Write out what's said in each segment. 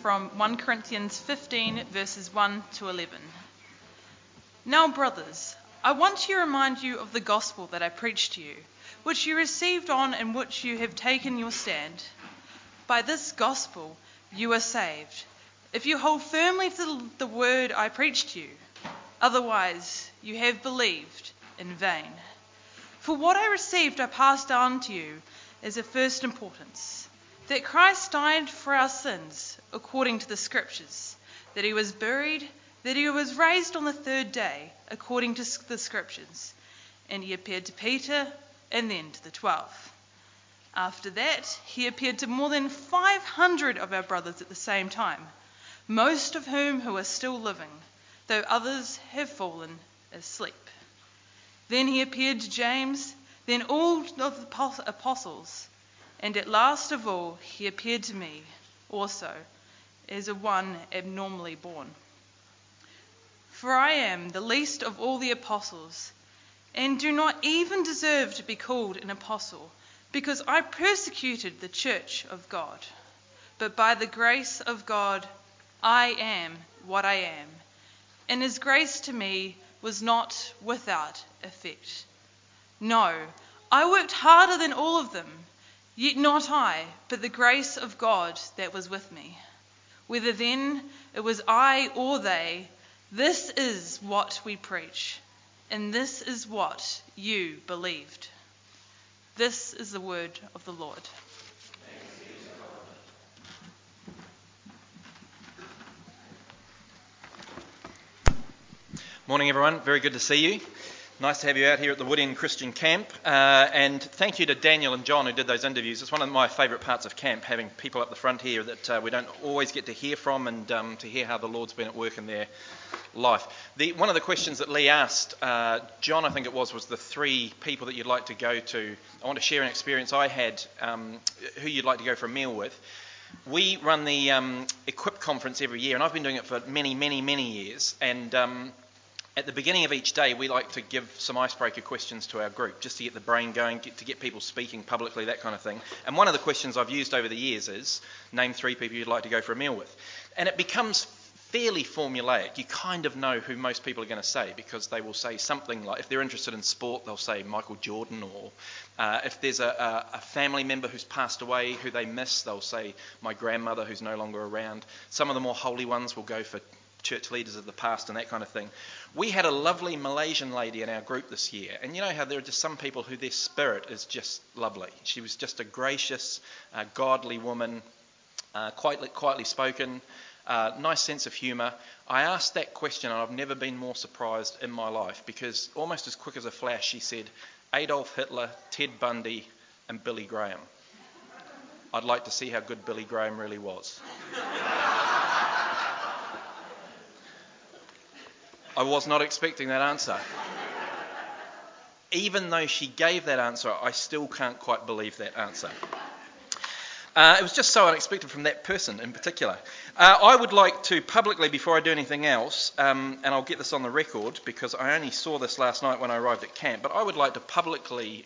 from 1 Corinthians 15, verses 1 to 11. Now, brothers, I want to remind you of the gospel that I preached to you, which you received on and which you have taken your stand. By this gospel you are saved, if you hold firmly to the word I preached to you. Otherwise, you have believed in vain. For what I received I passed on to you as of first importance that Christ died for our sins according to the Scriptures, that he was buried, that he was raised on the third day according to the Scriptures, and he appeared to Peter and then to the twelve. After that, he appeared to more than 500 of our brothers at the same time, most of whom who are still living, though others have fallen asleep. Then he appeared to James, then all of the apostles. And at last of all, he appeared to me also as a one abnormally born. For I am the least of all the apostles, and do not even deserve to be called an apostle, because I persecuted the church of God. But by the grace of God, I am what I am, and his grace to me was not without effect. No, I worked harder than all of them Yet not I, but the grace of God that was with me. Whether then it was I or they, this is what we preach, and this is what you believed. This is the word of the Lord. Morning, everyone. Very good to see you. Nice to have you out here at the Woodend Christian Camp. Uh, and thank you to Daniel and John who did those interviews. It's one of my favourite parts of camp, having people up the front here that uh, we don't always get to hear from and um, to hear how the Lord's been at work in their life. The, one of the questions that Lee asked, uh, John, I think it was, was the three people that you'd like to go to. I want to share an experience I had, um, who you'd like to go for a meal with. We run the um, Equip conference every year, and I've been doing it for many, many, many years. And um, at the beginning of each day, we like to give some icebreaker questions to our group just to get the brain going, get, to get people speaking publicly, that kind of thing. And one of the questions I've used over the years is name three people you'd like to go for a meal with. And it becomes fairly formulaic. You kind of know who most people are going to say because they will say something like, if they're interested in sport, they'll say Michael Jordan, or uh, if there's a, a, family member who's passed away who they miss, they'll say my grandmother who's no longer around. Some of the more holy ones will go for church leaders of the past and that kind of thing. We had a lovely Malaysian lady in our group this year, and you know how there are just some people who their spirit is just lovely. She was just a gracious, uh, godly woman, uh, quietly, quietly spoken, uh, nice sense of humour. I asked that question, and I've never been more surprised in my life because almost as quick as a flash, she said, Adolf Hitler, Ted Bundy, and Billy Graham. I'd like to see how good Billy Graham really was. I was not expecting that answer. Even though she gave that answer, I still can't quite believe that answer. Uh, it was just so unexpected from that person in particular. Uh, I would like to publicly, before I do anything else, um, and I'll get this on the record because I only saw this last night when I arrived at camp, but I would like to publicly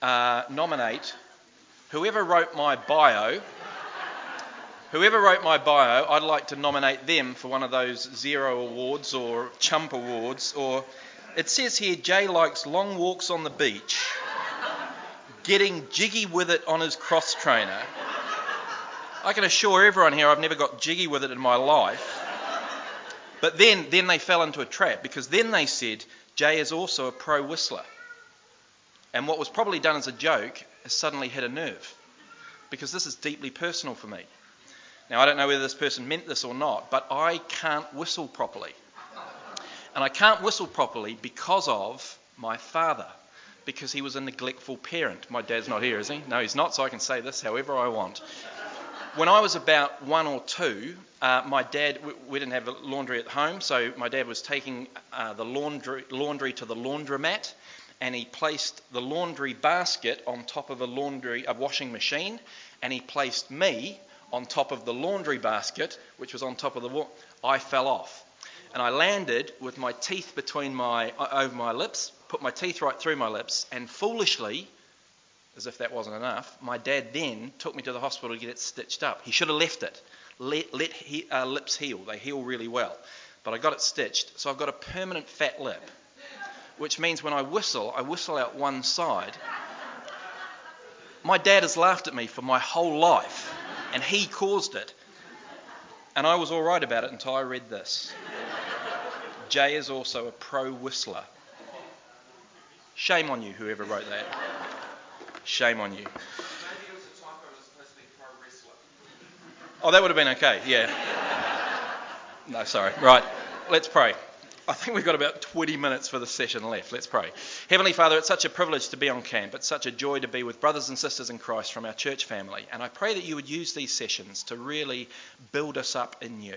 uh, nominate whoever wrote my bio Whoever wrote my bio, I'd like to nominate them for one of those Zero Awards or Chump Awards. Or it says here Jay likes long walks on the beach, getting jiggy with it on his cross trainer. I can assure everyone here I've never got jiggy with it in my life. But then, then they fell into a trap because then they said Jay is also a pro whistler. And what was probably done as a joke has suddenly hit a nerve because this is deeply personal for me. Now, I don't know whether this person meant this or not, but I can't whistle properly. And I can't whistle properly because of my father, because he was a neglectful parent. My dad's not here, is he? No, he's not, so I can say this however I want. When I was about one or two, uh, my dad, we, we, didn't have laundry at home, so my dad was taking uh, the laundry, laundry to the laundromat and he placed the laundry basket on top of a laundry, a washing machine, and he placed me on top of the laundry basket, which was on top of the wall, I fell off. And I landed with my teeth between my, over my lips, put my teeth right through my lips, and foolishly, as if that wasn't enough, my dad then took me to the hospital to get it stitched up. He should have left it. let, let he, uh, lips heal. They heal really well. But I got it stitched, so I've got a permanent fat lip, which means when I whistle, I whistle out one side. My dad has laughed at me for my whole life, and he caused it. And I was all right about it until I read this. Jay is also a pro whistler. Shame on you, whoever wrote that. Shame on you. Oh, that would have been okay, yeah. No, sorry. Right, let's pray. I think we've got about 20 minutes for the session left. Let's pray. Heavenly Father, it's such a privilege to be on camp. It's such a joy to be with brothers and sisters in Christ from our church family. And I pray that you would use these sessions to really build us up in you.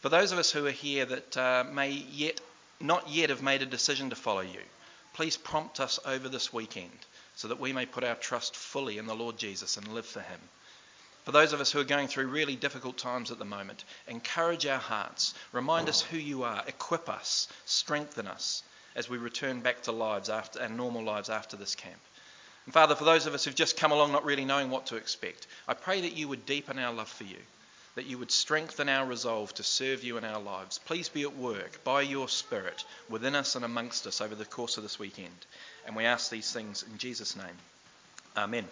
For those of us who are here that uh, may yet not yet have made a decision to follow you, please prompt us over this weekend so that we may put our trust fully in the Lord Jesus and live for him. For those of us who are going through really difficult times at the moment, encourage our hearts, remind us who you are, equip us, strengthen us as we return back to lives after our normal lives after this camp. And Father, for those of us who've just come along not really knowing what to expect, I pray that you would deepen our love for you, that you would strengthen our resolve to serve you in our lives. Please be at work by your Spirit within us and amongst us over the course of this weekend. And we ask these things in Jesus' name. Amen.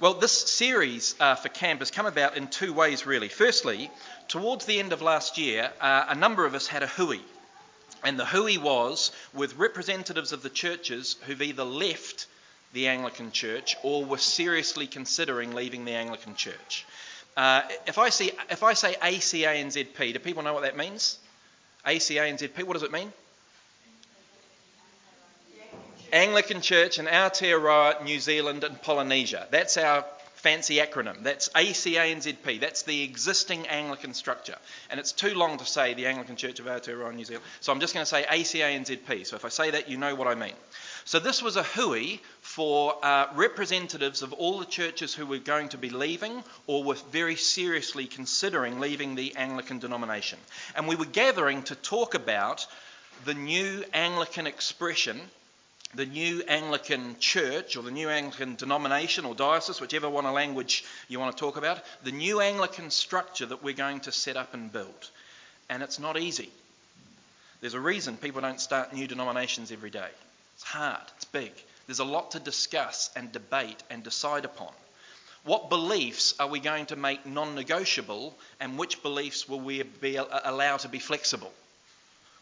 Well, this series uh, for camp has come about in two ways, really. Firstly, towards the end of last year, uh, a number of us had a hui. And the hui was with representatives of the churches who've either left the Anglican Church or were seriously considering leaving the Anglican Church. Uh, if, I see, if I say ACANZP, do people know what that means? ACANZP, what does it mean? Anglican Church in Aotearoa, New Zealand, and Polynesia. That's our fancy acronym. That's ACANZP. That's the existing Anglican structure. And it's too long to say the Anglican Church of Aotearoa, New Zealand. So I'm just going to say ACANZP. So if I say that, you know what I mean. So this was a hui for uh, representatives of all the churches who were going to be leaving or were very seriously considering leaving the Anglican denomination. And we were gathering to talk about the new Anglican expression the new Anglican church or the new Anglican denomination or diocese, whichever one of language you want to talk about, the new Anglican structure that we're going to set up and build. And it's not easy. There's a reason people don't start new denominations every day. It's hard, it's big. There's a lot to discuss and debate and decide upon. What beliefs are we going to make non negotiable, and which beliefs will we be allowed to be flexible?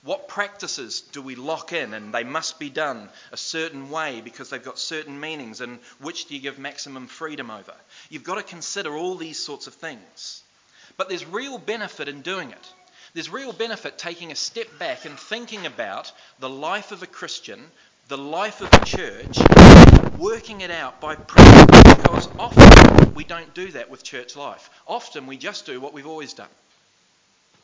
What practices do we lock in and they must be done a certain way because they've got certain meanings and which do you give maximum freedom over? You've got to consider all these sorts of things. But there's real benefit in doing it. There's real benefit taking a step back and thinking about the life of a Christian, the life of the church, working it out by principle because often we don't do that with church life. Often we just do what we've always done.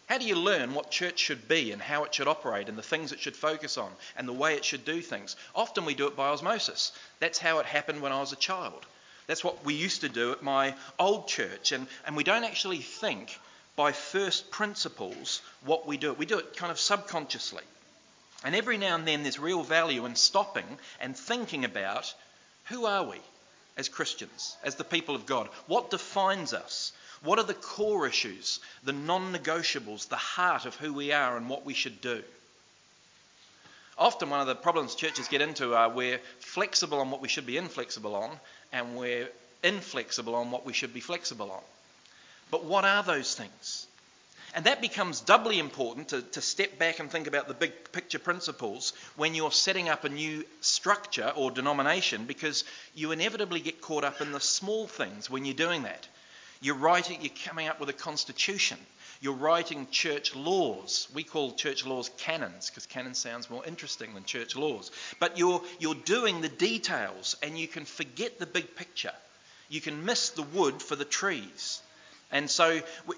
How do you learn what church should be and how it should operate and the things it should focus on and the way it should do things? Often we do it by osmosis. That's how it happened when I was a child. That's what we used to do at my old church. And, and we don't actually think by first principles what we do. We do it kind of subconsciously. And every now and then there's real value in stopping and thinking about who are we as Christians, as the people of God? What defines us? What are the core issues, the non negotiables, the heart of who we are and what we should do? Often, one of the problems churches get into are we're flexible on what we should be inflexible on, and we're inflexible on what we should be flexible on. But what are those things? And that becomes doubly important to, to, step back and think about the big picture principles when you're setting up a new structure or denomination because you inevitably get caught up in the small things when you're doing that. You're writing, you're coming up with a constitution. You're writing church laws. We call church laws canons because canon sounds more interesting than church laws. But you're, you're doing the details and you can forget the big picture. You can miss the wood for the trees. And so we,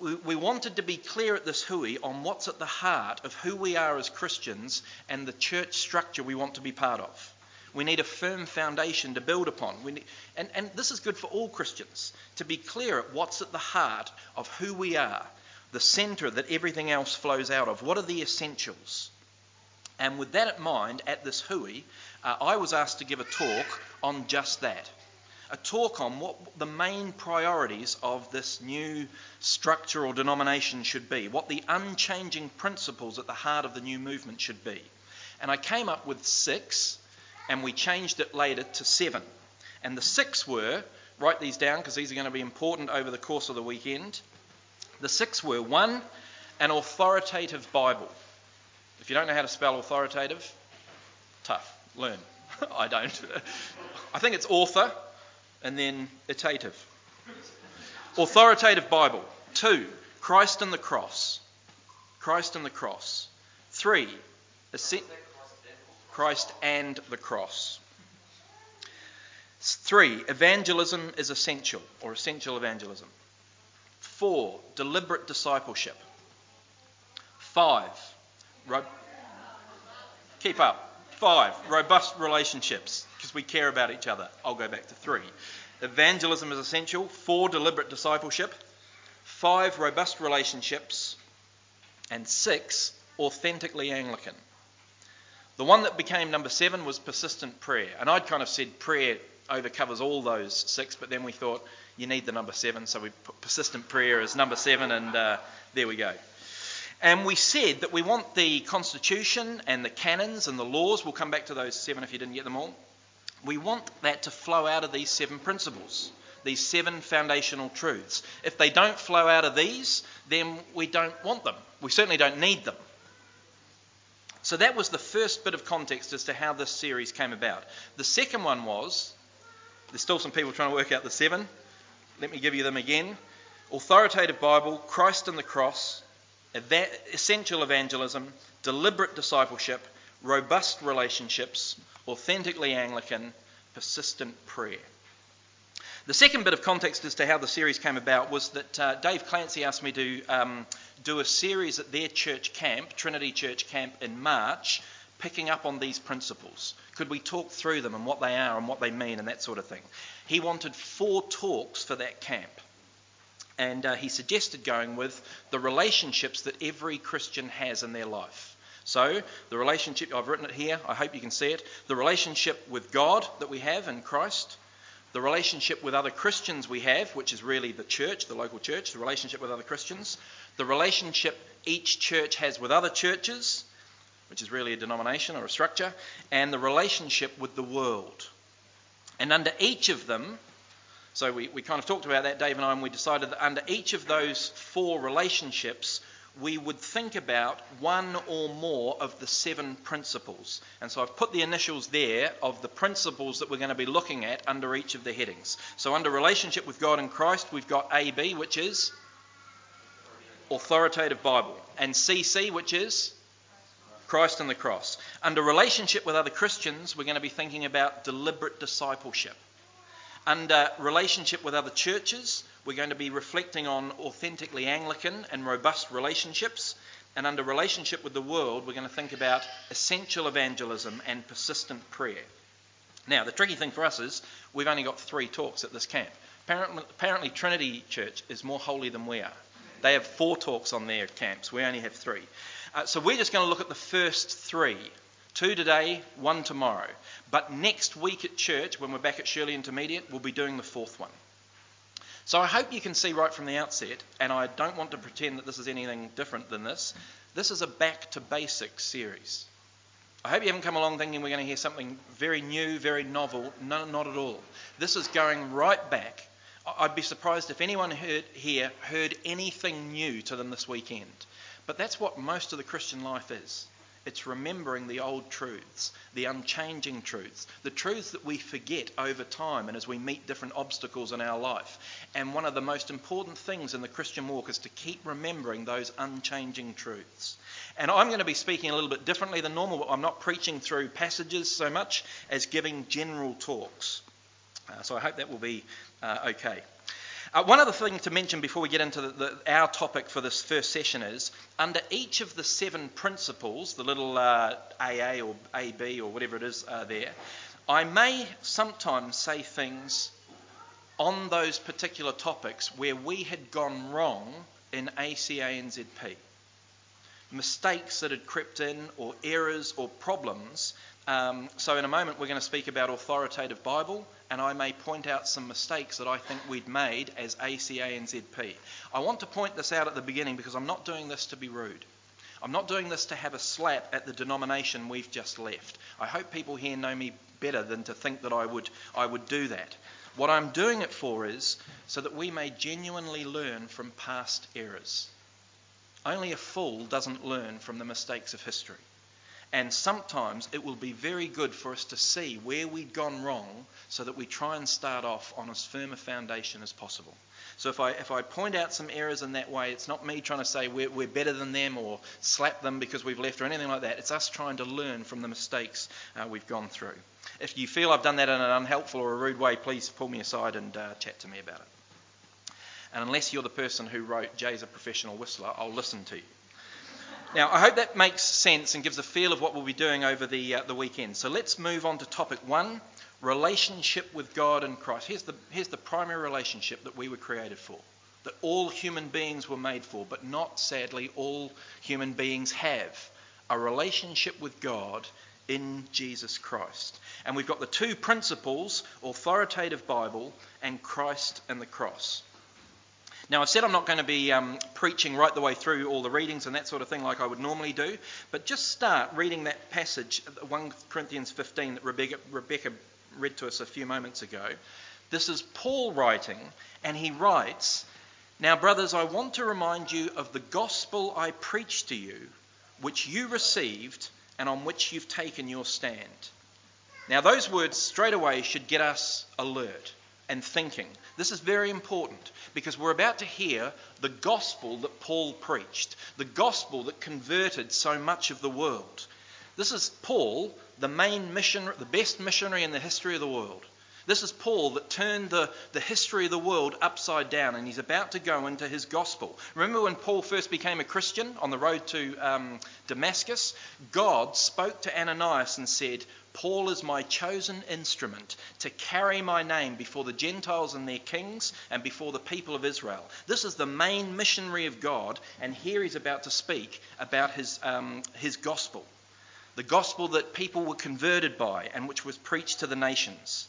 we, we, wanted to be clear at this hui on what's at the heart of who we are as Christians and the church structure we want to be part of. We need a firm foundation to build upon. Need, and, and this is good for all Christians to be clear at what's at the heart of who we are, the centre that everything else flows out of. What are the essentials? And with that in mind, at this hui, uh, I was asked to give a talk on just that. a talk on what the main priorities of this new structure or denomination should be, what the unchanging principles at the heart of the new movement should be. And I came up with six, and we changed it later to seven. And the six were write these down because these are going to be important over the course of the weekend. The six were one, an authoritative Bible. If you don't know how to spell authoritative, tough, learn. I don't. I think it's author and then itative. Authoritative Bible. Two, Christ and the cross. Christ and the cross. Three, Christ and the cross. Three, evangelism is essential, or essential evangelism. Four, deliberate discipleship. Five, ro- keep up. Five, robust relationships, because we care about each other. I'll go back to three. Evangelism is essential. Four, deliberate discipleship. Five, robust relationships. And six, authentically Anglican. The one that became number seven was persistent prayer. And I'd kind of said prayer over covers all those six, but then we thought you need the number seven, so we put persistent prayer as number seven, and uh, there we go. And we said that we want the Constitution and the canons and the laws, we'll come back to those seven if you didn't get them all, we want that to flow out of these seven principles, these seven foundational truths. If they don't flow out of these, then we don't want them. We certainly don't need them. So that was the first bit of context as to how this series came about. The second one was there's still some people trying to work out the seven. Let me give you them again. Authoritative Bible, Christ and the cross, essential evangelism, deliberate discipleship, robust relationships, authentically Anglican, persistent prayer. The second bit of context as to how the series came about was that uh, Dave Clancy asked me to um, do a series at their church camp, Trinity Church Camp, in March, picking up on these principles? Could we talk through them and what they are and what they mean and that sort of thing? He wanted four talks for that camp. And uh, he suggested going with the relationships that every Christian has in their life. So, the relationship, I've written it here, I hope you can see it. The relationship with God that we have in Christ, the relationship with other Christians we have, which is really the church, the local church, the relationship with other Christians, the relationship each church has with other churches, which is really a denomination or a structure, and the relationship with the world. And under each of them, so we, we kind of talked about that, Dave and I, and we decided that under each of those four relationships, we would think about one or more of the seven principles. And so I've put the initials there of the principles that we're going to be looking at under each of the headings. So under relationship with God and Christ, we've got AB, which is authoritative Bible, and CC, which is Christ and the cross. Under relationship with other Christians, we're going to be thinking about deliberate discipleship. Under relationship with other churches, we're going to be reflecting on authentically Anglican and robust relationships. And under relationship with the world, we're going to think about essential evangelism and persistent prayer. Now, the tricky thing for us is we've only got three talks at this camp. Apparently, apparently Trinity Church is more holy than we are. They have four talks on their camps, we only have three. Uh, so we're just going to look at the first three. Two today, one tomorrow. But next week at church, when we're back at Shirley Intermediate, we'll be doing the fourth one. So I hope you can see right from the outset, and I don't want to pretend that this is anything different than this, this is a back to basics series. I hope you haven't come along thinking we're going to hear something very new, very novel. No, not at all. This is going right back. I'd be surprised if anyone heard, here heard anything new to them this weekend. But that's what most of the Christian life is. It's remembering the old truths, the unchanging truths, the truths that we forget over time and as we meet different obstacles in our life. And one of the most important things in the Christian walk is to keep remembering those unchanging truths. And I'm going to be speaking a little bit differently than normal. I'm not preaching through passages so much as giving general talks. Uh, so I hope that will be uh, okay. Uh, one other thing to mention before we get into the, the, our topic for this first session is under each of the seven principles, the little uh, AA or AB or whatever it is uh, there, I may sometimes say things on those particular topics where we had gone wrong in ACANZP. Mistakes that had crept in, or errors or problems Um, so, in a moment, we're going to speak about authoritative Bible, and I may point out some mistakes that I think we'd made as ACANZP. I want to point this out at the beginning because I'm not doing this to be rude. I'm not doing this to have a slap at the denomination we've just left. I hope people here know me better than to think that I would, I would do that. What I'm doing it for is so that we may genuinely learn from past errors. Only a fool doesn't learn from the mistakes of history. And sometimes it will be very good for us to see where we'd gone wrong so that we try and start off on as firm a foundation as possible. So if I, if I point out some errors in that way, it's not me trying to say we're, we're better than them or slap them because we've left or anything like that. It's us trying to learn from the mistakes uh, we've gone through. If you feel I've done that in an unhelpful or a rude way, please pull me aside and uh, chat to me about it. And unless you're the person who wrote Jay's a professional whistler, I'll listen to you. Now, I hope that makes sense and gives a feel of what we'll be doing over the, uh, the weekend. So let's move on to topic one relationship with God and Christ. Here's the, here's the primary relationship that we were created for, that all human beings were made for, but not, sadly, all human beings have a relationship with God in Jesus Christ. And we've got the two principles authoritative Bible and Christ and the cross. Now, I've said I'm not going to be um, preaching right the way through all the readings and that sort of thing like I would normally do, but just start reading that passage, 1 Corinthians 15, that Rebecca, Rebecca read to us a few moments ago. This is Paul writing, and he writes, Now, brothers, I want to remind you of the gospel I preached to you, which you received and on which you've taken your stand. Now, those words straight away should get us alert and thinking. This is very important because we're about to hear the gospel that Paul preached, the gospel that converted so much of the world. This is Paul, the main missionary, the best missionary in the history of the world. This is Paul that turned the, the history of the world upside down, and he's about to go into his gospel. Remember when Paul first became a Christian on the road to um, Damascus? God spoke to Ananias and said, Paul is my chosen instrument to carry my name before the Gentiles and their kings and before the people of Israel. This is the main missionary of God, and here he's about to speak about his, um, his gospel. The gospel that people were converted by and which was preached to the nations.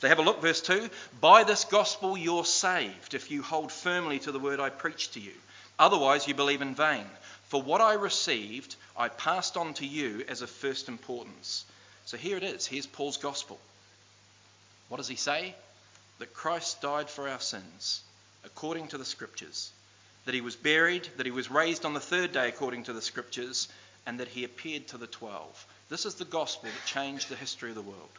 So have a look, verse 2. By this gospel you're saved if you hold firmly to the word I preached to you. Otherwise, you believe in vain. For what I received, I passed on to you as of first importance. So here it is. Here's Paul's gospel. What does he say? That Christ died for our sins, according to the scriptures. That he was buried, that he was raised on the third day, according to the scriptures, and that he appeared to the twelve. This is the gospel that changed the history of the world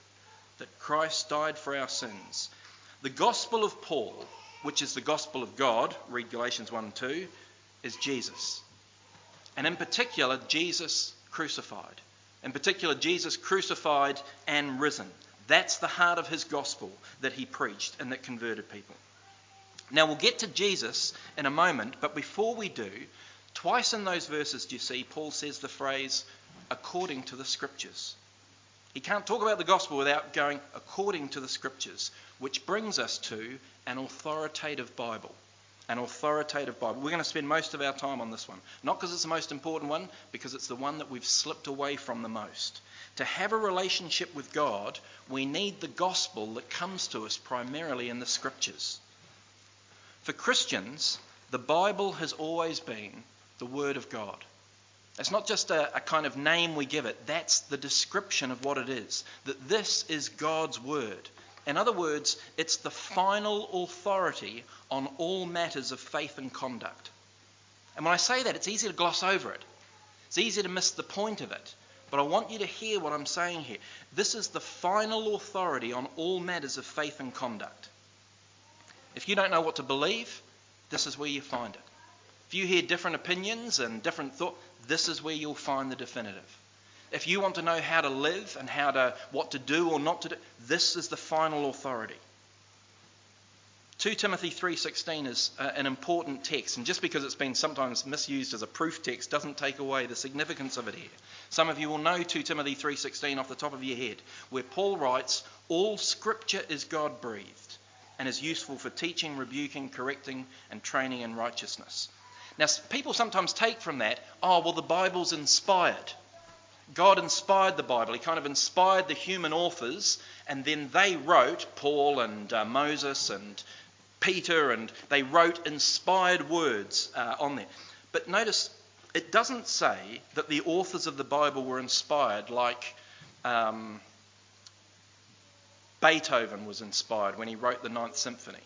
that Christ died for our sins. The gospel of Paul, which is the gospel of God, read Galatians 1 and 2, is Jesus. And in particular, Jesus crucified. In particular, Jesus crucified and risen. That's the heart of his gospel that he preached and that converted people. Now, we'll get to Jesus in a moment, but before we do, twice in those verses, do you see, Paul says the phrase, according to the scriptures. He can't talk about the gospel without going according to the scriptures, which brings us to an authoritative Bible. An authoritative Bible. We're going to spend most of our time on this one. Not because it's the most important one, because it's the one that we've slipped away from the most. To have a relationship with God, we need the gospel that comes to us primarily in the scriptures. For Christians, the Bible has always been the Word of God. It's not just a, a, kind of name we give it, that's the description of what it is. That this is God's Word. In other words, it's the final authority on all matters of faith and conduct. And when I say that, it's easy to gloss over it, it's easy to miss the point of it. But I want you to hear what I'm saying here. This is the final authority on all matters of faith and conduct. If you don't know what to believe, this is where you find it. If you hear different opinions and different thoughts, this is where you'll find the definitive. If you want to know how to live and how to what to do or not to do, this is the final authority. 2 Timothy 3:16 is uh, an important text and just because it's been sometimes misused as a proof text doesn't take away the significance of it here. Some of you will know 2 Timothy 3:16 off the top of your head where Paul writes all scripture is God-breathed and is useful for teaching, rebuking, correcting and training in righteousness. Now, people sometimes take from that, oh, well, the Bible's inspired. God inspired the Bible. He kind of inspired the human authors, and then they wrote, Paul and uh, Moses and Peter, and they wrote inspired words uh, on there. But notice, it doesn't say that the authors of the Bible were inspired like um, Beethoven was inspired when he wrote the Ninth Symphony,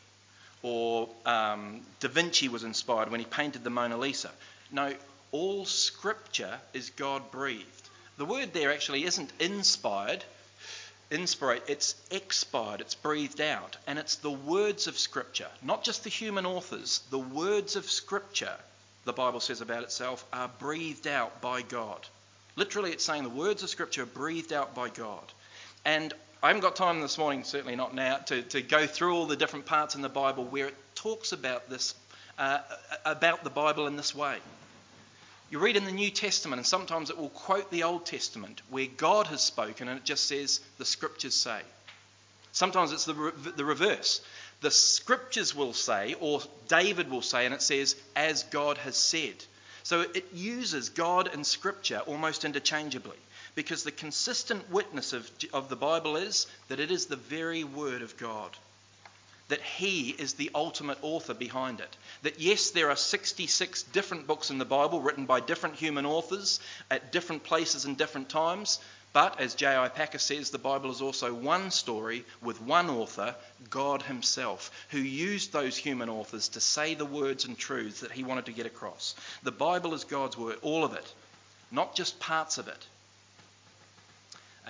or um, Da Vinci was inspired when he painted the Mona Lisa. No, all scripture is God breathed. The word there actually isn't inspired, inspirate, it's expired, it's breathed out. And it's the words of Scripture, not just the human authors, the words of Scripture, the Bible says about itself, are breathed out by God. Literally, it's saying the words of Scripture are breathed out by God. And I haven't got time this morning, certainly not now, to, to go through all the different parts in the Bible where it talks about this, uh, about the Bible in this way. You read in the New Testament, and sometimes it will quote the Old Testament where God has spoken and it just says, the scriptures say. Sometimes it's the, re- the reverse. The scriptures will say, or David will say, and it says, as God has said. So it uses God and scripture almost interchangeably because the consistent witness of, of the Bible is that it is the very word of God that he is the ultimate author behind it. That yes, there are 66 different books in the Bible written by different human authors at different places and different times, but as J.I. Packer says, the Bible is also one story with one author, God Himself, who used those human authors to say the words and truths that He wanted to get across. The Bible is God's word, all of it, not just parts of it.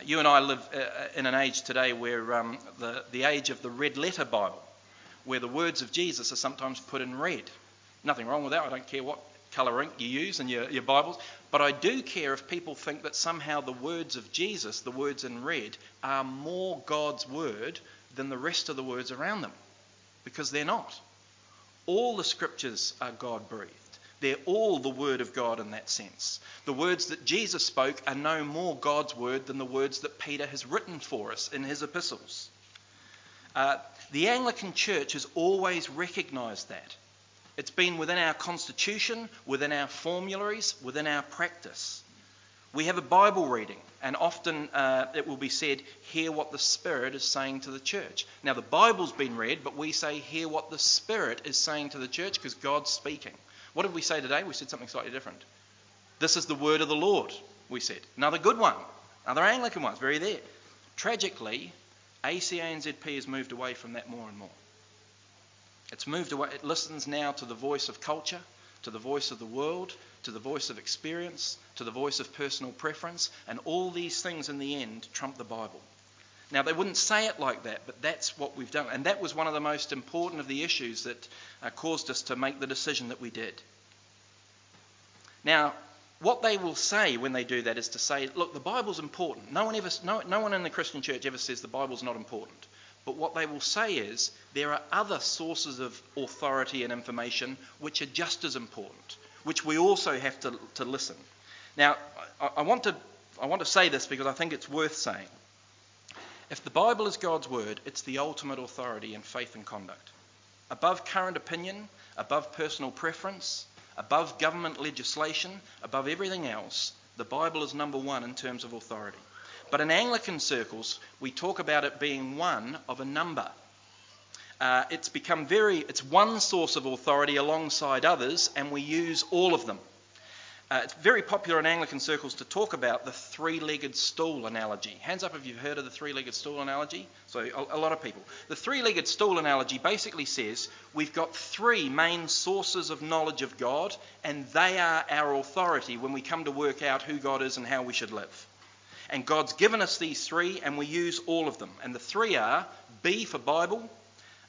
You and I live uh, uh, in an age today where um, the, the age of the red letter Bible, where the words of Jesus are sometimes put in red. Nothing wrong with that. I don't care what colour ink you use in your, your Bibles. But I do care if people think that somehow the words of Jesus, the words in red, are more God's word than the rest of the words around them. Because they're not. All the scriptures are God breathed. They're all the Word of God in that sense. The words that Jesus spoke are no more God's Word than the words that Peter has written for us in his epistles. Uh, the Anglican Church has always recognised that. It's been within our constitution, within our formularies, within our practice. We have a Bible reading, and often uh, it will be said, Hear what the Spirit is saying to the church. Now, the Bible's been read, but we say, Hear what the Spirit is saying to the church because God's speaking. What did we say today? We said something slightly different. This is the word of the Lord, we said. Another good one. Another Anglican one. It's very there. Tragically, ACANZP has moved away from that more and more. It's moved away. It listens now to the voice of culture, to the voice of the world, to the voice of experience, to the voice of personal preference, and all these things in the end trump the Bible. Now, they wouldn't say it like that, but that's what we've done. And that was one of the most important of the issues that uh, caused us to make the decision that we did. Now, what they will say when they do that is to say, look, the Bible's important. No one, ever, no, no one in the Christian church ever says the Bible's not important. But what they will say is there are other sources of authority and information which are just as important, which we also have to, to listen. Now, I, I, want to, I want to say this because I think it's worth saying. If the Bible is God's word, it's the ultimate authority in faith and conduct. Above current opinion, above personal preference, above government legislation, above everything else, the Bible is number one in terms of authority. But in Anglican circles, we talk about it being one of a number. Uh, it's become very, it's one source of authority alongside others, and we use all of them. Uh, it's very popular in Anglican circles to talk about the three legged stool analogy. Hands up if you've heard of the three legged stool analogy. So, a, a lot of people. The three legged stool analogy basically says we've got three main sources of knowledge of God, and they are our authority when we come to work out who God is and how we should live. And God's given us these three, and we use all of them. And the three are B for Bible,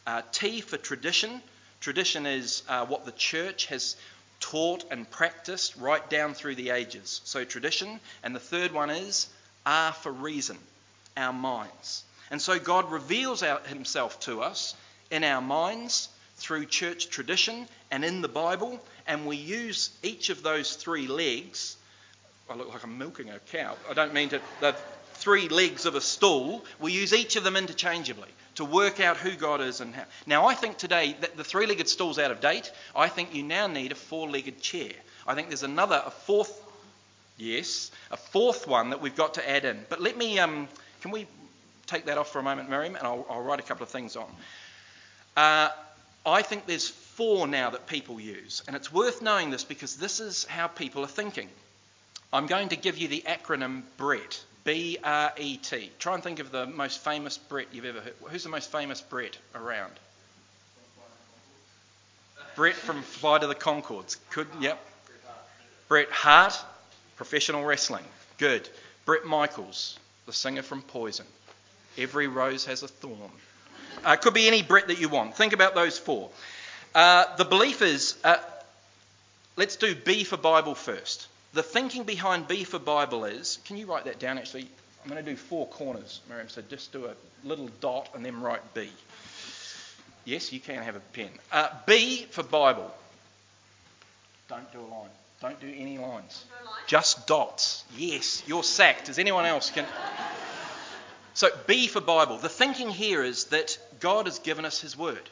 uh, T for tradition. Tradition is uh, what the church has taught and practiced right down through the ages. So, tradition. And the third one is R for reason, our minds. And so, God reveals himself to us in our minds through church tradition and in the Bible, and we use each of those three legs. I look like I'm milking a cow. I don't mean to. The three legs of a stool, we use each of them interchangeably to work out who God is and how. Now, I think today that the three legged stool's out of date. I think you now need a four legged chair. I think there's another, a fourth Yes. A fourth one that we've got to add in. But let me, um, can we take that off for a moment, Miriam? And I'll, I'll write a couple of things on. Uh, I think there's four now that people use. And it's worth knowing this because this is how people are thinking. I'm going to give you the acronym BRET. B R E T. Try and think of the most famous Bret you've ever heard. Who's the most famous Bret around? Bret from Flight of the Conchords. Could, yep. Bret Hart, professional wrestling. Good. Bret Michaels, the singer from Poison. Every rose has a thorn. Uh, could be any Bret that you want. Think about those four. Uh, the belief is uh, let's do B for Bible first. The thinking behind B for Bible is can you write that down actually? I'm going to do four corners, Miriam, so just do a little dot and then write B. Yes, you can have a pen. Uh, B for Bible. Don't do a line. Don't do any lines. No line. Just dots. Yes, you're sacked. Does anyone else can? so B for Bible. The thinking here is that God has given us His Word,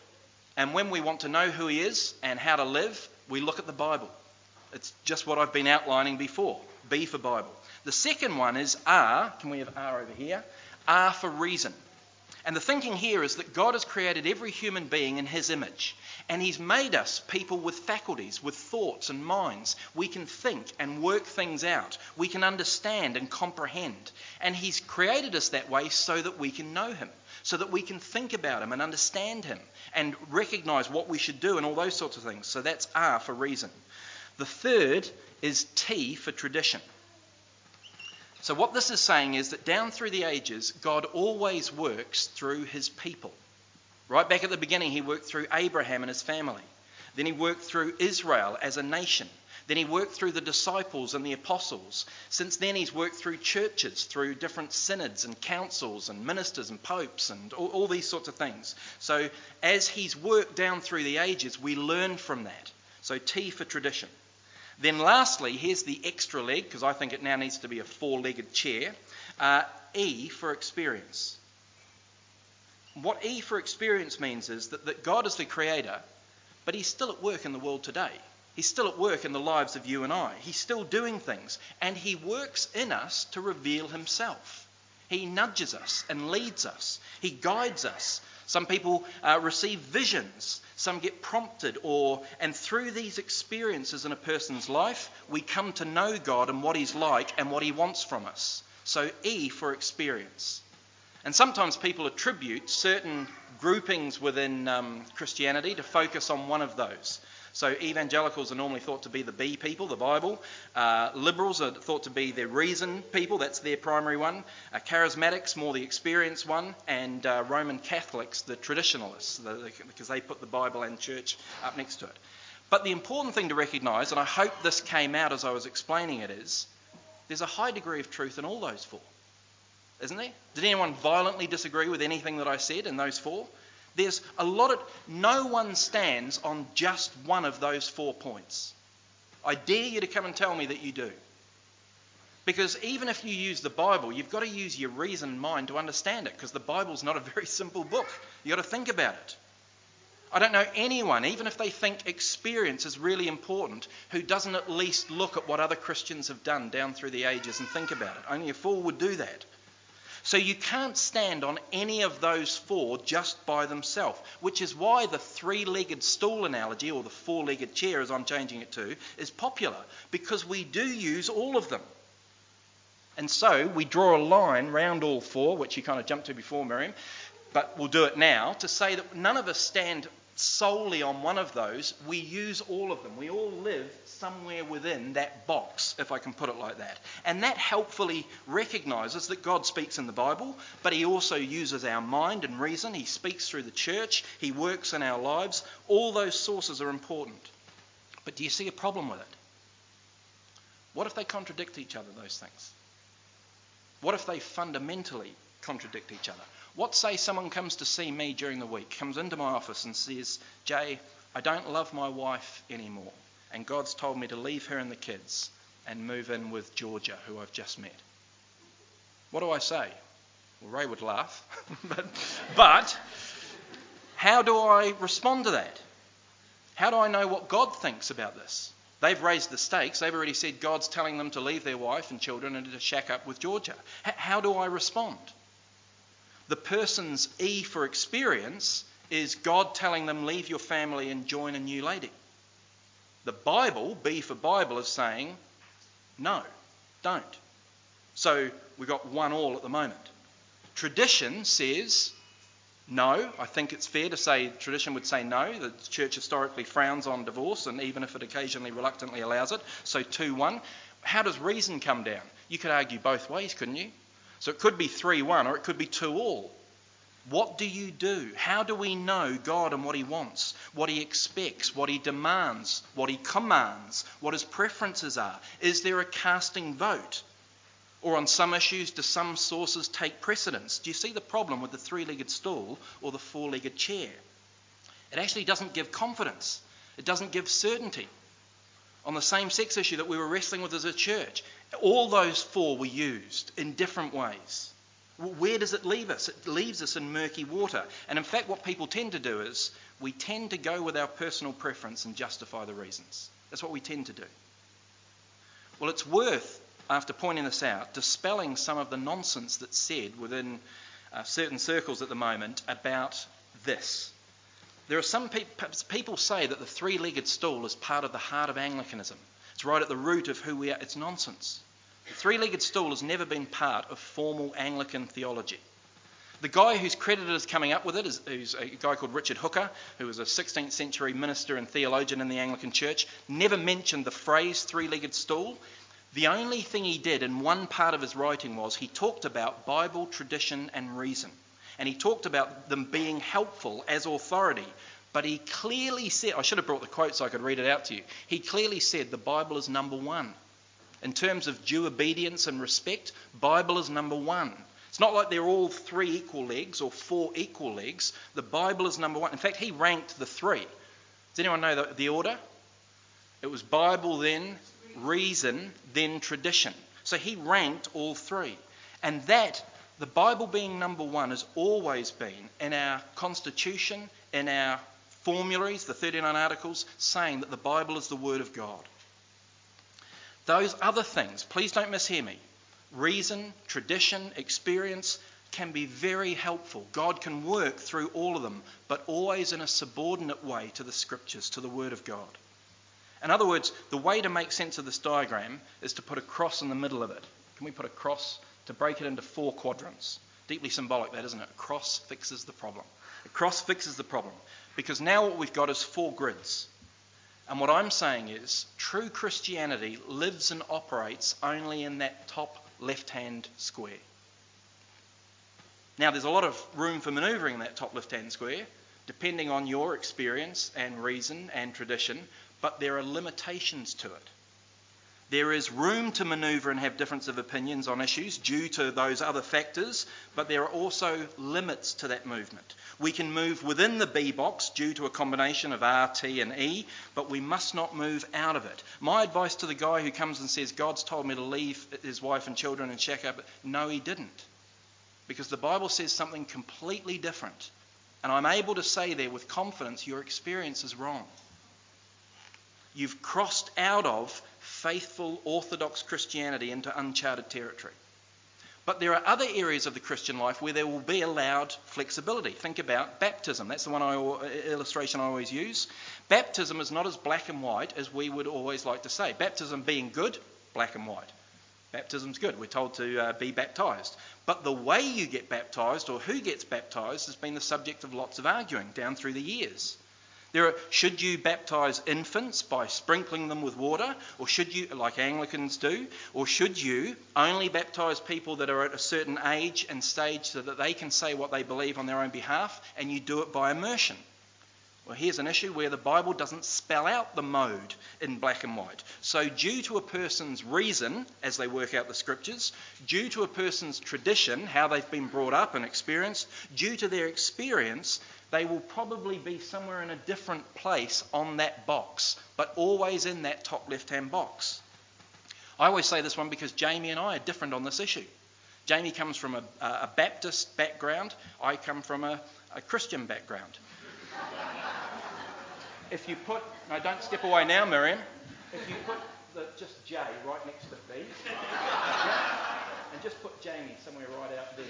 and when we want to know who He is and how to live, we look at the Bible. It's just what I've been outlining before. B for Bible. The second one is R. Can we have R over here? R for reason. And the thinking here is that God has created every human being in His image. And He's made us people with faculties, with thoughts and minds. We can think and work things out. We can understand and comprehend. And He's created us that way so that we can know Him, so that we can think about Him and understand Him and recognize what we should do and all those sorts of things. So that's R for reason. The third is T for tradition. So, what this is saying is that down through the ages, God always works through his people. Right back at the beginning, he worked through Abraham and his family. Then he worked through Israel as a nation. Then he worked through the disciples and the apostles. Since then, he's worked through churches, through different synods and councils and ministers and popes and all, all, these sorts of things. So, as he's worked down through the ages, we learn from that. So, T for tradition. Then, lastly, here's the extra leg, because I think it now needs to be a four legged chair. Uh, e for experience. What E for experience means is that, that God is the creator, but He's still at work in the world today. He's still at work in the lives of you and I. He's still doing things, and He works in us to reveal Himself. He nudges us and leads us, He guides us. Some people uh, receive visions some get prompted, or, and through these experiences in a person's life, we come to know God and what He's like and what He wants from us. So, E for experience. And sometimes people attribute certain groupings within um, Christianity to focus on one of those. So evangelicals are normally thought to be the B people, the Bible. Uh, liberals are thought to be the reason people, that's their primary one. Uh, charismatics, more the experienced one. And uh, Roman Catholics, the traditionalists, the, the, because they put the Bible and church up next to it. But the important thing to recognise, and I hope this came out as I was explaining it, is there's a high degree of truth in all those four. Isn't there? Did anyone violently disagree with anything that I said in those four? There's a lot of. No one stands on just one of those four points. I dare you to come and tell me that you do. Because even if you use the Bible, you've got to use your reason and mind to understand it, because the Bible's not a very simple book. You've got to think about it. I don't know anyone, even if they think experience is really important, who doesn't at least look at what other Christians have done down through the ages and think about it. Only a fool would do that. So you can't stand on any of those four just by themselves, which is why the three legged stool analogy, or the four legged chair as I'm changing it to, is popular, because we do use all of them. And so we draw a line round all four, which you kind of jumped to before, Miriam, but we'll do it now to say that none of us stand solely on one of those, we use all of them. We all live somewhere within that box, if I can put it like that. And that helpfully recognizes that God speaks in the Bible, but He also uses our mind and reason. He speaks through the church, He works in our lives. All those sources are important. But do you see a problem with it? What if they contradict each other, those things? What if they fundamentally contradict each other? What say someone comes to see me during the week, comes into my office and says, Jay, I don't love my wife anymore, and God's told me to leave her and the kids and move in with Georgia, who I've just met. What do I say? Well, Ray would laugh, but, but how do I respond to that? How do I know what God thinks about this? They've raised the stakes. They've already said God's telling them to leave their wife and children and to shack up with Georgia. H- how do I respond? The person's E for experience is God telling them, leave your family and join a new lady. The Bible, B for Bible, is saying, no, don't. So we've got one all at the moment. Tradition says, no, I think it's fair to say tradition would say no. The church historically frowns on divorce, and even if it occasionally reluctantly allows it. So 2 1. How does reason come down? You could argue both ways, couldn't you? So it could be 3 1 or it could be 2 all. What do you do? How do we know God and what He wants, what He expects, what He demands, what He commands, what His preferences are? Is there a casting vote? Or on some issues, do some sources take precedence? Do you see the problem with the three legged stool or the four legged chair? It actually doesn't give confidence, it doesn't give certainty. On the same sex issue that we were wrestling with as a church, all those four were used in different ways. Where does it leave us? It leaves us in murky water. And in fact, what people tend to do is we tend to go with our personal preference and justify the reasons. That's what we tend to do. Well, it's worth after pointing this out, dispelling some of the nonsense that's said within uh, certain circles at the moment about this. There are some pe- people say that the three-legged stool is part of the heart of Anglicanism. It's right at the root of who we are. It's nonsense. The three-legged stool has never been part of formal Anglican theology. The guy who's credited as coming up with it is, is a guy called Richard Hooker, who was a 16th century minister and theologian in the Anglican Church. Never mentioned the phrase three-legged stool. The only thing he did in one part of his writing was he talked about Bible, tradition, and reason. And he talked about them being helpful as authority. But he clearly said, I should have brought the quote so I could read it out to you. He clearly said the Bible is number one. In terms of due obedience and respect, Bible is number one. It's not like they're all three equal legs or four equal legs. The Bible is number one. In fact, he ranked the three. Does anyone know the, the order? It was Bible, then reason, then tradition. So he ranked all three. And that, the Bible being number one, has always been in our constitution, in our formularies, the 39 articles, saying that the Bible is the Word of God. Those other things, please don't mishear me. Reason, tradition, experience can be very helpful. God can work through all of them, but always in a subordinate way to the Scriptures, to the Word of God. In other words, the way to make sense of this diagram is to put a cross in the middle of it. Can we put a cross to break it into four quadrants? Deeply symbolic, that isn't it? A cross fixes the problem. A cross fixes the problem because now what we've got is four grids. And what I'm saying is true Christianity lives and operates only in that top left hand square. Now, there's a lot of room for manoeuvring in that top left hand square, depending on your experience and reason and tradition, but there are limitations to it. There is room to manoeuvre and have difference of opinions on issues due to those other factors, but there are also limits to that movement. We can move within the B box due to a combination of R, T, and E, but we must not move out of it. My advice to the guy who comes and says, God's told me to leave his wife and children and shack up, no, he didn't. Because the Bible says something completely different. And I'm able to say there with confidence, your experience is wrong. You've crossed out of faithful Orthodox Christianity into uncharted territory. But there are other areas of the Christian life where there will be allowed flexibility. Think about baptism. That's the one I, illustration I always use. Baptism is not as black and white as we would always like to say. Baptism being good, black and white. Baptism's good. We're told to uh, be baptized. But the way you get baptized or who gets baptized has been the subject of lots of arguing down through the years. There are, should you baptize infants by sprinkling them with water, or should you, like Anglicans do, or should you only baptize people that are at a certain age and stage so that they can say what they believe on their own behalf, and you do it by immersion? Well, here's an issue where the Bible doesn't spell out the mode in black and white. So, due to a person's reason as they work out the scriptures, due to a person's tradition, how they've been brought up and experienced, due to their experience, they will probably be somewhere in a different place on that box, but always in that top left hand box. I always say this one because Jamie and I are different on this issue. Jamie comes from a, a Baptist background, I come from a, a Christian background. If you put, no, don't step away now, Miriam. if you put the, just J right next to B, yeah, and just put Jamie somewhere right out there,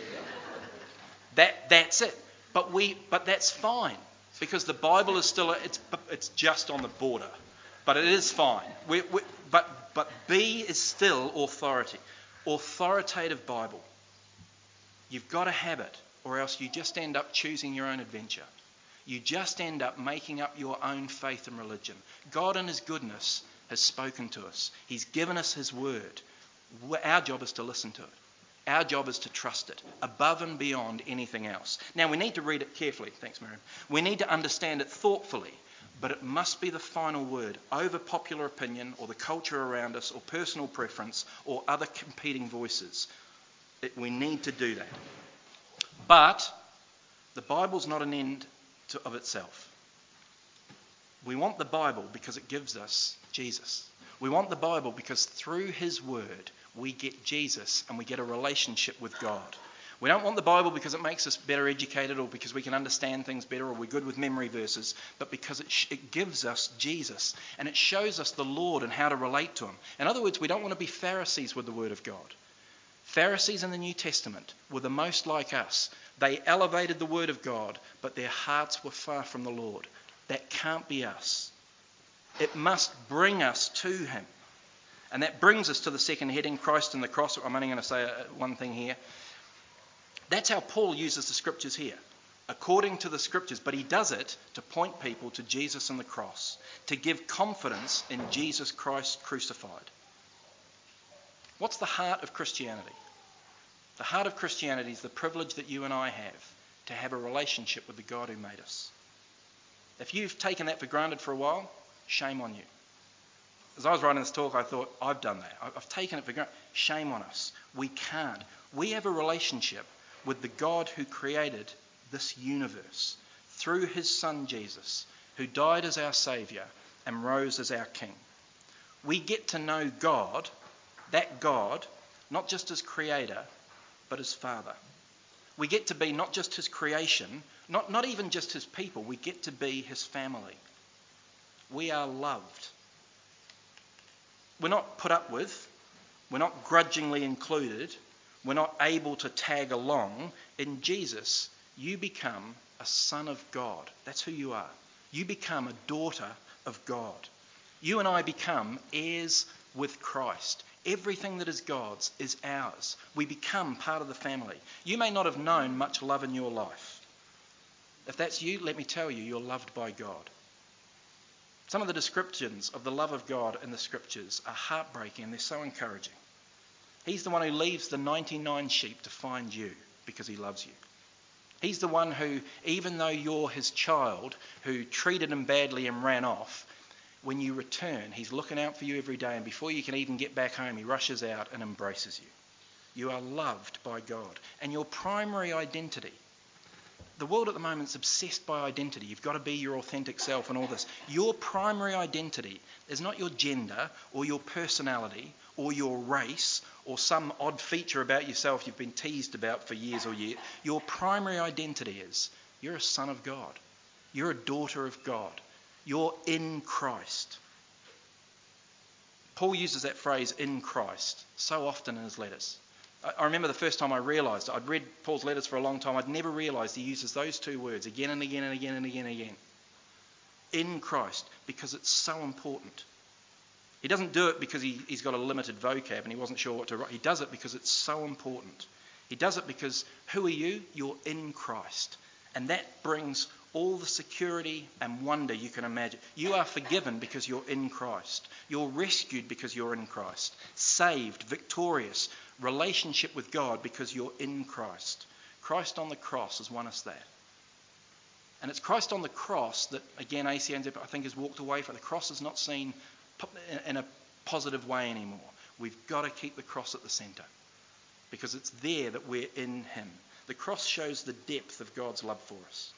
that, that's it. But, we, but that's fine because the Bible is still, it's, it's just on the border. But it is fine. We, we, but, but B is still authority. Authoritative Bible. You've got to have it, or else you just end up choosing your own adventure. You just end up making up your own faith and religion. God, in His goodness, has spoken to us, He's given us His word. Our job is to listen to it. Our job is to trust it above and beyond anything else. Now, we need to read it carefully. Thanks, Miriam. We need to understand it thoughtfully, but it must be the final word over popular opinion or the culture around us or personal preference or other competing voices. It, we need to do that. But the Bible's not an end to, of itself. We want the Bible because it gives us Jesus. We want the Bible because through His Word we get Jesus and we get a relationship with God. We don't want the Bible because it makes us better educated or because we can understand things better or we're good with memory verses, but because it, sh- it gives us Jesus and it shows us the Lord and how to relate to Him. In other words, we don't want to be Pharisees with the Word of God. Pharisees in the New Testament were the most like us. They elevated the Word of God, but their hearts were far from the Lord. That can't be us. It must bring us to Him. And that brings us to the second heading Christ and the cross. I'm only going to say uh, one thing here. That's how Paul uses the scriptures here, according to the scriptures, but he does it to point people to Jesus and the cross, to give confidence in Jesus Christ crucified. What's the heart of Christianity? The heart of Christianity is the privilege that you and I have to have a relationship with the God who made us. If you've taken that for granted for a while, shame on you. As I was writing this talk, I thought, I've done that. I've taken it for granted. Shame on us. We can't. We have a relationship with the God who created this universe through his Son Jesus, who died as our Saviour and rose as our King. We get to know God, that God, not just as Creator, but as Father. We get to be not just His creation, not, not even just His people, we get to be His family. We are loved. We're not put up with, we're not grudgingly included, we're not able to tag along. In Jesus, you become a son of God. That's who you are. You become a daughter of God. You and I become heirs with Christ. Everything that is God's is ours. We become part of the family. You may not have known much love in your life. If that's you, let me tell you, you're loved by God. Some of the descriptions of the love of God in the scriptures are heartbreaking and they're so encouraging. He's the one who leaves the 99 sheep to find you because he loves you. He's the one who, even though you're his child, who treated him badly and ran off, when you return, he's looking out for you every day, and before you can even get back home, he rushes out and embraces you. You are loved by God. And your primary identity, the world at the moment is obsessed by identity. You've got to be your authentic self and all this. Your primary identity is not your gender or your personality or your race or some odd feature about yourself you've been teased about for years or years. Your primary identity is you're a son of God. You're a daughter of God. You're in Christ. Paul uses that phrase in Christ so often in his letters. I remember the first time I realised I'd read Paul's letters for a long time. I'd never realised he uses those two words again and again and again and again and again. In Christ, because it's so important. He doesn't do it because he, has got a limited vocab and he wasn't sure what to write. He does it because it's so important. He does it because who are you? You're in Christ. And that brings all the security and wonder you can imagine. You are forgiven because you're in Christ. You're rescued because you're in Christ. Saved, victorious, relationship with God because you're in Christ. Christ on the cross has won us that. And it's Christ on the cross that, again, ACANZP, I think, has walked away from. The cross is not seen in a positive way anymore. We've got to keep the cross at the centre because it's there that we're in Him. The cross shows the depth of God's love for us,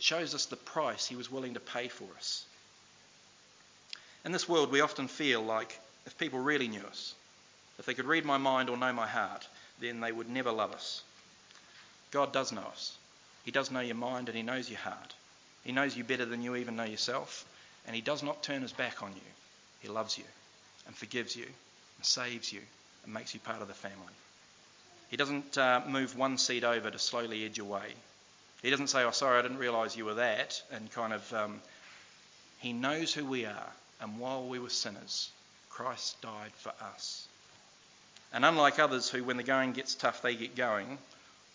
it shows us the price He was willing to pay for us. In this world, we often feel like if people really knew us, if they could read my mind or know my heart, then they would never love us. God does know us. He does know your mind and He knows your heart. He knows you better than you even know yourself, and He does not turn His back on you. He loves you and forgives you and saves you and makes you part of the family. He doesn't uh, move one seat over to slowly edge away. He doesn't say, Oh, sorry, I didn't realise you were that, and kind of. Um, he knows who we are, and while we were sinners, Christ died for us. And unlike others who, when the going gets tough, they get going,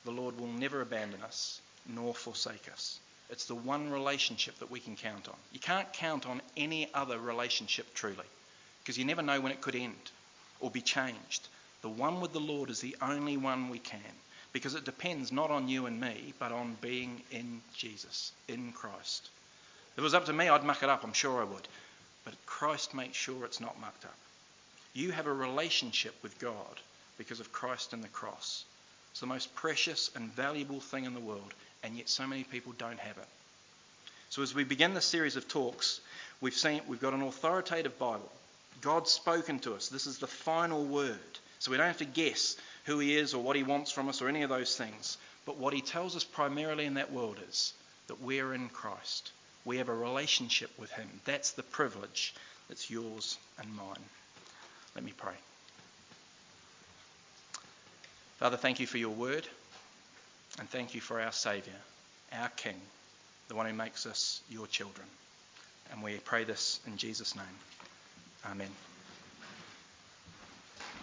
the Lord will never abandon us nor forsake us. It's the one relationship that we can count on. You can't count on any other relationship truly because you never know when it could end or be changed. The one with the Lord is the only one we can because it depends not on you and me, but on being in Jesus, in Christ. If it was up to me, I'd muck it up, I'm sure I would. But Christ makes sure it's not mucked up. You have a relationship with God because of Christ and the cross. It's the most precious and valuable thing in the world, and yet so many people don't have it. So as we begin this series of talks, we've seen we've got an authoritative Bible. God's spoken to us. This is the final word. So we don't have to guess who he is or what he wants from us or any of those things. But what he tells us primarily in that world is that we're in Christ. We have a relationship with him. That's the privilege that's yours and mine. Let me pray. Father, thank you for your word, and thank you for our Saviour, our King, the one who makes us your children. And we pray this in Jesus' name. Amen.